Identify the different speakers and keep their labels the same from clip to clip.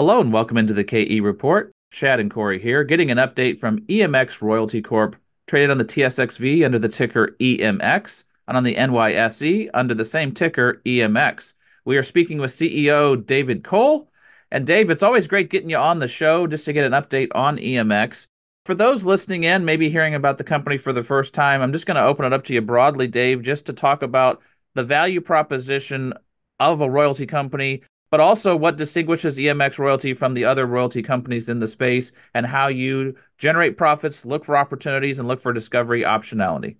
Speaker 1: Hello and welcome into the KE Report. Chad and Corey here, getting an update from EMX Royalty Corp, traded on the TSXV under the ticker EMX, and on the NYSE under the same ticker EMX. We are speaking with CEO David Cole. And Dave, it's always great getting you on the show just to get an update on EMX. For those listening in, maybe hearing about the company for the first time, I'm just going to open it up to you broadly, Dave, just to talk about the value proposition of a royalty company, but also what distinguishes EMX Royalty from the other royalty companies in the space and how you generate profits, look for opportunities, and look for discovery optionality.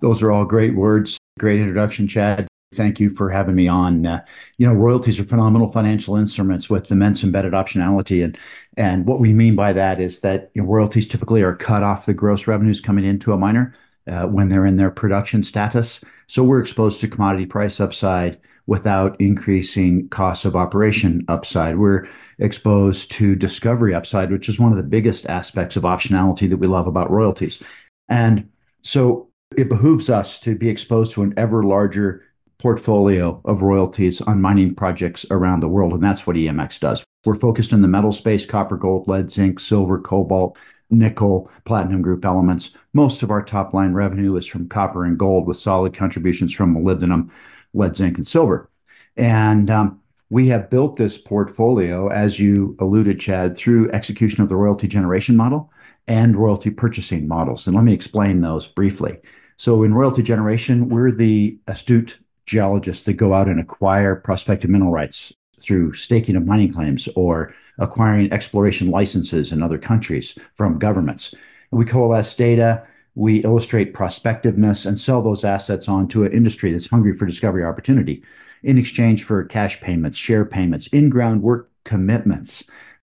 Speaker 2: Those are all great words. Great introduction, Chad. Thank you for having me on. Uh, you know, royalties are phenomenal financial instruments with immense embedded optionality, and and what we mean by that is that you know, royalties typically are cut off the gross revenues coming into a miner uh, when they're in their production status. So we're exposed to commodity price upside without increasing costs of operation upside. We're exposed to discovery upside, which is one of the biggest aspects of optionality that we love about royalties. And so it behooves us to be exposed to an ever larger portfolio of royalties on mining projects around the world. And that's what EMX does. We're focused in the metal space copper, gold, lead, zinc, silver, cobalt, nickel, platinum group elements. Most of our top line revenue is from copper and gold, with solid contributions from molybdenum, lead, zinc, and silver. And um, we have built this portfolio, as you alluded, Chad, through execution of the royalty generation model and royalty purchasing models. And let me explain those briefly. So, in royalty generation, we're the astute geologists that go out and acquire prospective mineral rights through staking of mining claims or acquiring exploration licenses in other countries from governments. We coalesce data, we illustrate prospectiveness, and sell those assets on to an industry that's hungry for discovery opportunity in exchange for cash payments, share payments, in ground work commitments,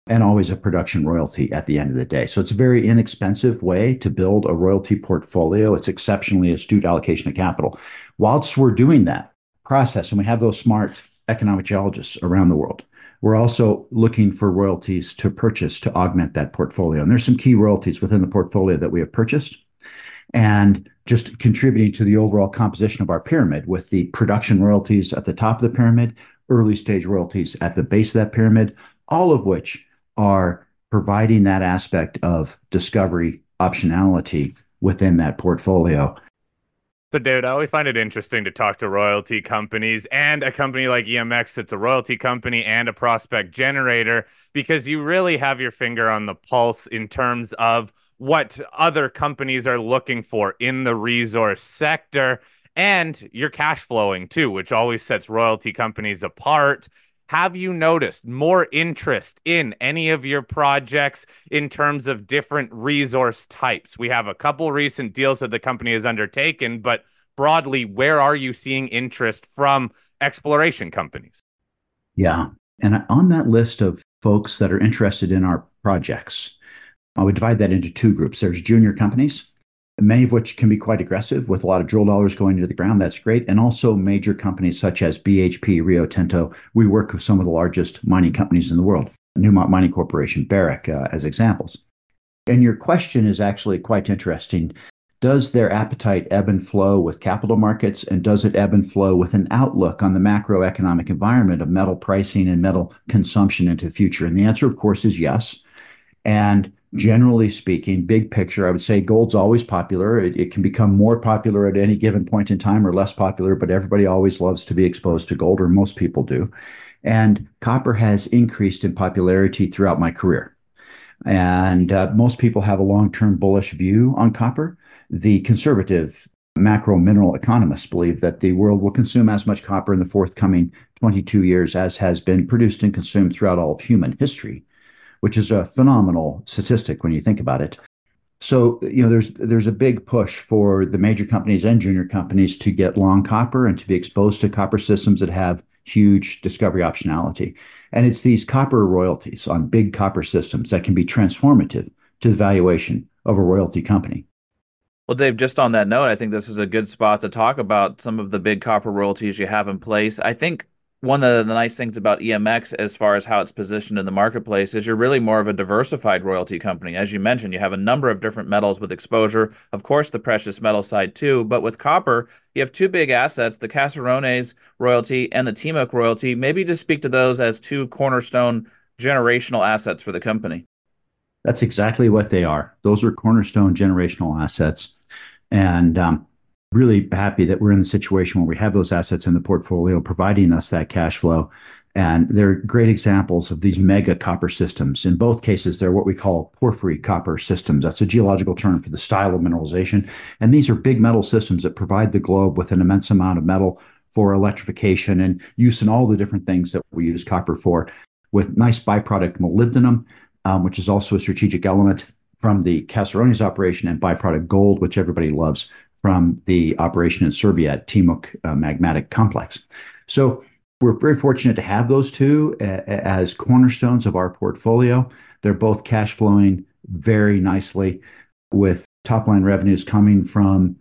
Speaker 2: and always a production royalty at the end of the day. So it's a very inexpensive way to build a royalty portfolio. It's exceptionally astute allocation of capital. Whilst we're doing that process, and we have those smart economic geologists around the world, we're also looking for royalties to purchase to augment that portfolio. And there's some key royalties within the portfolio that we have purchased and just contributing to the overall composition of our pyramid with the production royalties at the top of the pyramid, early stage royalties at the base of that pyramid, all of which are providing that aspect of discovery optionality within that portfolio.
Speaker 3: So, David, I always find it interesting to talk to royalty companies and a company like EMX that's a royalty company and a prospect generator because you really have your finger on the pulse in terms of what other companies are looking for in the resource sector and you're cash flowing too, which always sets royalty companies apart. Have you noticed more interest in any of your projects in terms of different resource types? We have a couple recent deals that the company has undertaken, but broadly, where are you seeing interest from exploration companies?
Speaker 2: Yeah. And on that list of folks that are interested in our projects, I would divide that into two groups. There's junior companies, many of which can be quite aggressive with a lot of drill dollars going into the ground. That's great. And also major companies such as BHP, Rio Tinto. We work with some of the largest mining companies in the world, Newmont Mining Corporation, Barrick, uh, as examples. And your question is actually quite interesting. Does their appetite ebb and flow with capital markets? And does it ebb and flow with an outlook on the macroeconomic environment of metal pricing and metal consumption into the future? And the answer, of course, is yes. And generally speaking, big picture, I would say gold's always popular. It, it, can become more popular at any given point in time or less popular, but everybody always loves to be exposed to gold, or most people do. And copper has increased in popularity throughout my career. And uh, most people have a long term bullish view on copper. The conservative macro mineral economists believe that the world will consume as much copper in the forthcoming 22 years as has been produced and consumed throughout all of human history which is a phenomenal statistic when you think about it. So, you know, there's there's a big push for the major companies and junior companies to get long copper and to be exposed to copper systems that have huge discovery optionality. And it's these copper royalties on big copper systems that can be transformative to the valuation of a royalty company.
Speaker 1: Well, Dave, just on that note, I think this is a good spot to talk about some of the big copper royalties you have in place. I think one of the nice things about EMX as far as how it's positioned in the marketplace is you're really more of a diversified royalty company. As you mentioned, you have a number of different metals with exposure, of course, the precious metal side too, but with copper, you have two big assets, the Caserones royalty and the Timok royalty. Maybe just speak to those as two cornerstone generational assets for the company.
Speaker 2: That's exactly what they are. Those are cornerstone generational assets. And um, really happy that we're in the situation where we have those assets in the portfolio providing us that cash flow. And they're great examples of these mega copper systems. In both cases, they're what we call porphyry copper systems. That's a geological term for the style of mineralization. And these are big metal systems that provide the globe with an immense amount of metal for electrification and use in all the different things that we use copper for, with nice byproduct molybdenum, um, which is also a strategic element from the Caserones operation, and byproduct gold, which everybody loves from the operation in Serbia at Timok uh, Magmatic Complex. So we're very fortunate to have those two as cornerstones of our portfolio. They're both cash flowing very nicely with top line revenues coming from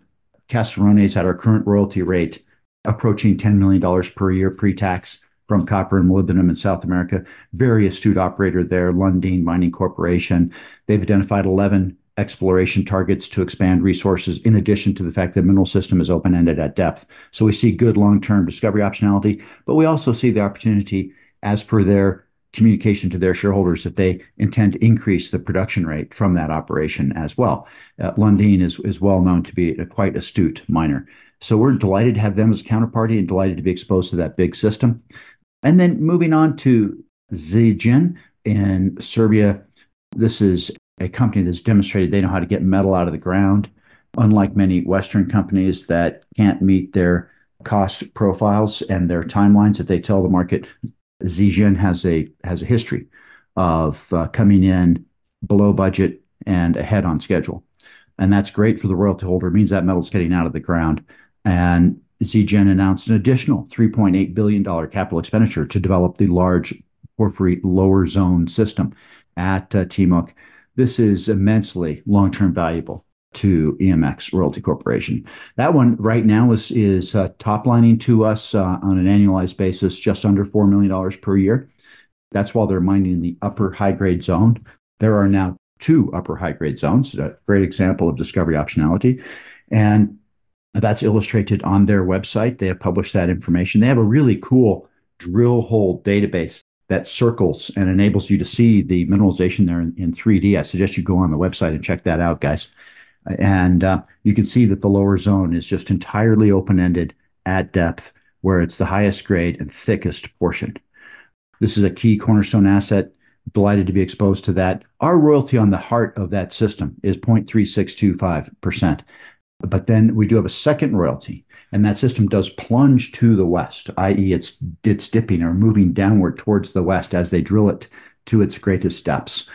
Speaker 2: Caserones at our current royalty rate, approaching $10 million per year pre-tax from copper and molybdenum in South America. Very astute operator there, Lundin Mining Corporation. They've identified 11 exploration targets to expand resources, in addition to the fact that the mineral system is open-ended at depth. So we see good long-term discovery optionality, but we also see the opportunity, as per their communication to their shareholders, that they intend to increase the production rate from that operation as well. Uh, Lundin is, is well known to be a quite astute miner. So we're delighted to have them as a counterparty and delighted to be exposed to that big system. And then moving on to Zijin in Serbia. This is a company that's demonstrated they know how to get metal out of the ground, unlike many Western companies that can't meet their cost profiles and their timelines that they tell the market. Zijin has a has a history of uh, coming in below budget and ahead on schedule, and that's great for the royalty holder. It means that metal's getting out of the ground. And Zijin announced an additional $3.8 billion capital expenditure to develop the large porphyry lower zone system at uh, this is immensely long-term valuable to EMX Royalty Corporation. That one right now is is uh, top lining to us uh, on an annualized basis just under $4 million per year. That's while they're mining the upper high grade zone. There are now two upper high grade zones, a great example of discovery optionality. And that's illustrated on their website. They have published that information. They have a really cool drill hole database that circles and enables you to see the mineralization there in, in 3D. I suggest you go on the website and check that out, guys. And uh, you can see that the lower zone is just entirely open ended at depth, where it's the highest grade and thickest portion. This is a key cornerstone asset. Delighted to be exposed to that. Our royalty on the heart of that system is 0.3625%. But then we do have a second royalty and that system does plunge to the west, i.e., it's it's dipping or moving downward towards the west as they drill it to its greatest depths,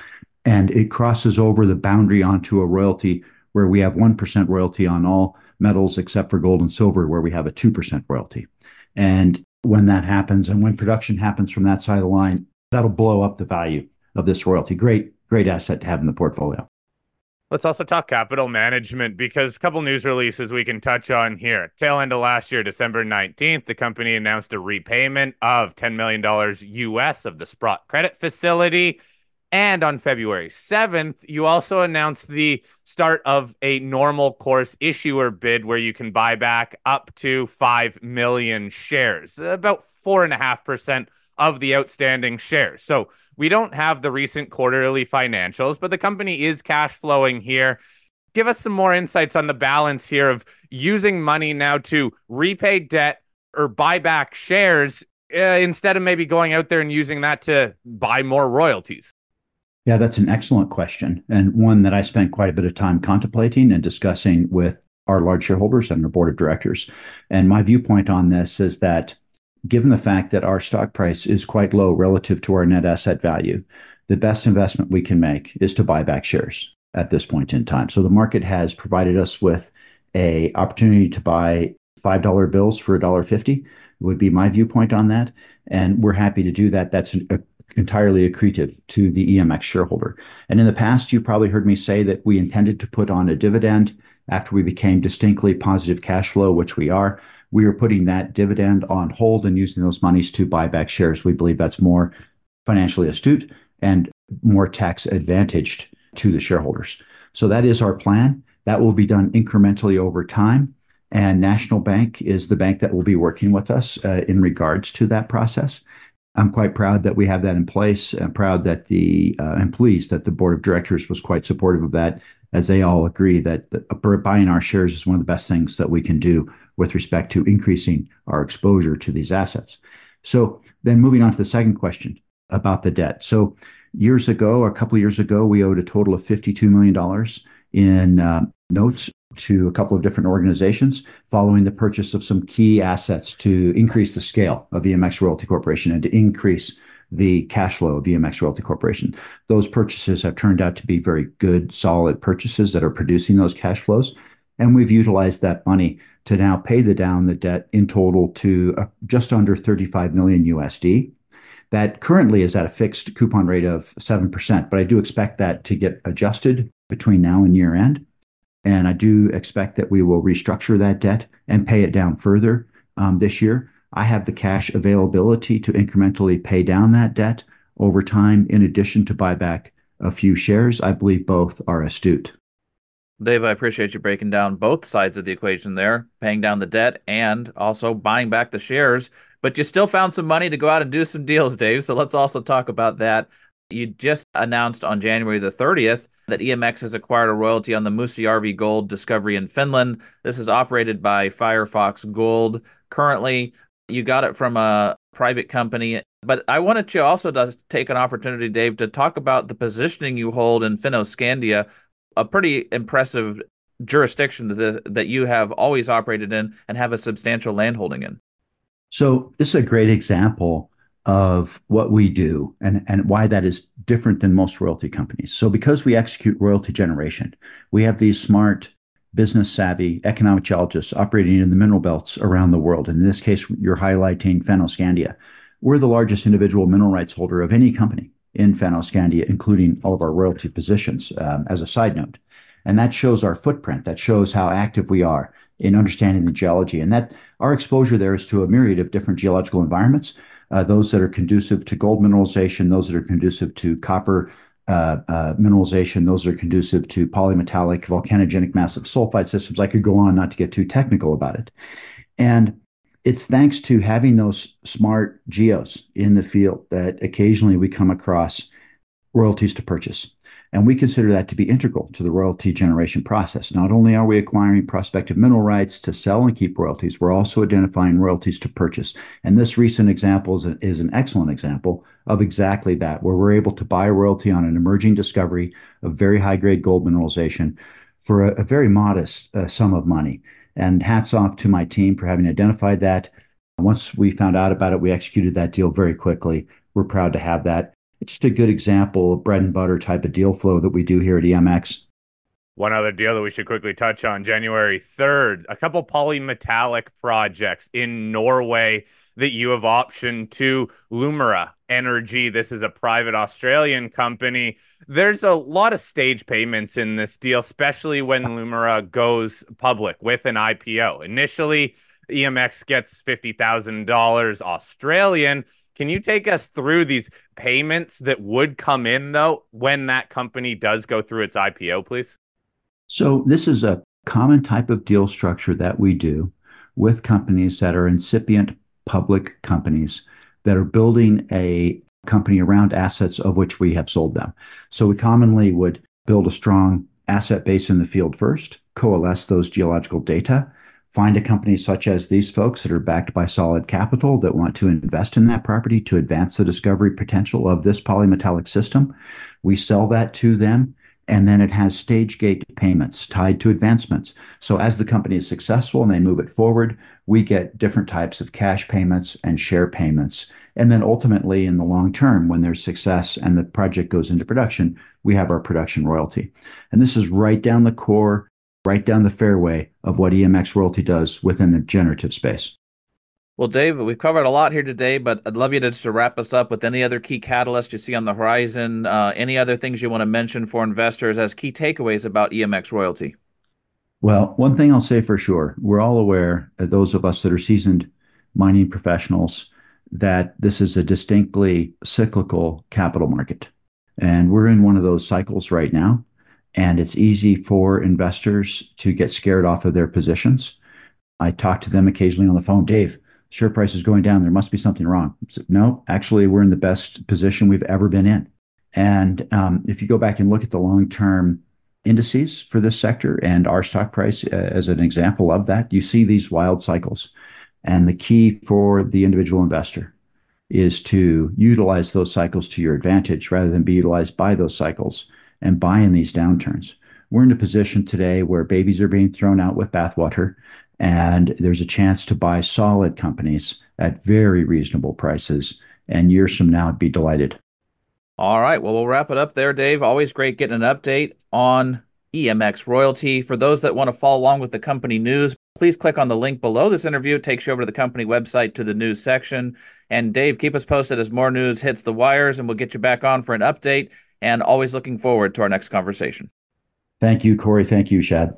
Speaker 2: and it crosses over the boundary onto a royalty where we have 1% royalty on all metals except for gold and silver, where we have a 2% royalty. And when that happens, and when production happens from that side of the line, that'll blow up the value of this royalty. Great, great asset to have in the portfolio.
Speaker 3: Let's also talk capital management because a couple news releases we can touch on here. Tail end of last year, December 19th, the company announced a repayment of $10 million US of the Sprott credit facility. And on February 7th, you also announced the start of a normal course issuer bid where you can buy back up to 5 million shares, about 4.5% of the outstanding shares. So we don't have the recent quarterly financials, but the company is cash flowing here. Give us some more insights on the balance here of using money now to repay debt or buy back shares uh, instead of maybe going out there and using that to buy more royalties.
Speaker 2: Yeah, that's an excellent question, and one that I spent quite a bit of time contemplating and discussing with our large shareholders and our board of directors. And my viewpoint on this is that given the fact that our stock price is quite low relative to our net asset value, the best investment we can make is to buy back shares at this point in time. So the market has provided us with a opportunity to buy $5 bills for $1.50 would be my viewpoint on that. And we're happy to do that. That's an, a, entirely accretive to the EMX shareholder. And in the past, you probably heard me say that we intended to put on a dividend after we became distinctly positive cash flow, which we are we are putting that dividend on hold and using those monies to buy back shares. We believe that's more financially astute and more tax advantaged to the shareholders. So that is our plan. That will be done incrementally over time. And National Bank is the bank that will be working with us uh, in regards to that process. I'm quite proud that we have that in place. I'm proud that the uh, I'm pleased that the board of directors was quite supportive of that, as they all agree that, that buying our shares is one of the best things that we can do with respect to increasing our exposure to these assets. So then moving on to the second question about the debt. So years ago, a couple of years ago, we owed a total of $52 million in uh, notes to a couple of different organizations following the purchase of some key assets to increase the scale of EMX Royalty Corporation and to increase the cash flow of EMX Royalty Corporation. Those purchases have turned out to be very good, solid purchases that are producing those cash flows. And we've utilized that money to now pay the down the debt in total to uh, just under 35 million USD. That currently is at a fixed coupon rate of 7%, but I do expect that to get adjusted between now and year end. And I do expect that we will restructure that debt and pay it down further um, this year. I have the cash availability to incrementally pay down that debt over time, in addition to buy back a few shares. I believe both are astute.
Speaker 1: Dave, I appreciate you breaking down both sides of the equation there, paying down the debt and also buying back the shares. But you still found some money to go out and do some deals, Dave. So let's also talk about that. You just announced on January the 30th that EMX has acquired a royalty on the Mustajärvi gold discovery in Finland. This is operated by Firefox Gold. Currently, you got it from a private company. But I wanted to also to take an opportunity, Dave, to talk about the positioning you hold in Fennoscandia, a pretty impressive jurisdiction that, that you have always operated in and have a substantial landholding in.
Speaker 2: So this is a great example of what we do and, and why that is different than most royalty companies. So because we execute royalty generation, we have these smart, business savvy economic geologists operating in the mineral belts around the world. And in this case, you're highlighting Fennoscandia. We're the largest individual mineral rights holder of any company in Fennoscandia, including all of our royalty positions, um, as a side note. And that shows our footprint. That shows how active we are in understanding the geology. And that our exposure there is to a myriad of different geological environments uh, those that are conducive to gold mineralization, those that are conducive to copper uh, uh, mineralization, those that are conducive to polymetallic volcanogenic massive sulfide systems. I could go on not to get too technical about it. It's thanks to having those smart geos in the field that occasionally we come across royalties to purchase. And we consider that to be integral to the royalty generation process. Not only are we acquiring prospective mineral rights to sell and keep royalties, we're also identifying royalties to purchase. And this recent example is, a, is an excellent example of exactly that, where we're able to buy a royalty on an emerging discovery of very high grade gold mineralization for a, a very modest uh, sum of money. And hats off to my team for having identified that. Once we found out about it, we executed that deal very quickly. We're proud to have that. It's just a good example of bread and butter type of deal flow that we do here at EMX.
Speaker 3: One other deal that we should quickly touch on January 3rd, a couple polymetallic projects in Norway that you have optioned to Lumira Energy. This is a private Australian company. There's a lot of stage payments in this deal, especially when Lumira goes public with an IPO. Initially, EMX gets $50,000 Australian can you take us through these payments that would come in, though, when that company does go through its IPO, please?
Speaker 2: So, this is a common type of deal structure that we do with companies that are incipient public companies that are building a company around assets of which we have sold them. So, we commonly would build a strong asset base in the field first, coalesce those geological data, find a company such as these folks that are backed by solid capital that want to invest in that property to advance the discovery potential of this polymetallic system. We sell that to them, and then it has stage gate payments tied to advancements. So as the company is successful and they move it forward, we get different types of cash payments and share payments. And then ultimately, in the long term, when there's success and the project goes into production, we have our production royalty. And this is right down the core right down the fairway of what EMX Royalty does within the generative space.
Speaker 1: Well, Dave, we've covered a lot here today, but I'd love you to, to wrap us up with any other key catalysts you see on the horizon, uh, any other things you want to mention for investors as key takeaways about EMX Royalty.
Speaker 2: Well, one thing I'll say for sure, we're all aware, uh, those of us that are seasoned mining professionals, that this is a distinctly cyclical capital market. And we're in one of those cycles right now and it's easy for investors to get scared off of their positions. I talk to them occasionally on the phone, Dave, share price is going down. There must be something wrong. So, no, actually, we're in the best position we've ever been in. And um, if you go back and look at the long term indices for this sector and our stock price uh, as an example of that, you see these wild cycles. And the key for the individual investor is to utilize those cycles to your advantage rather than be utilized by those cycles and buy in these downturns. We're in a position today where babies are being thrown out with bathwater, and there's a chance to buy solid companies at very reasonable prices. And years from now, I'd be delighted.
Speaker 1: All right. Well, we'll wrap it up there, Dave. Always great getting an update on EMX Royalty. For those that want to follow along with the company news, please click on the link below this interview. It takes you over to the company website to the news section. And Dave, keep us posted as more news hits the wires, and we'll get you back on for an update. And always looking forward to our next conversation.
Speaker 2: Thank you, Corey. Thank you, Chad.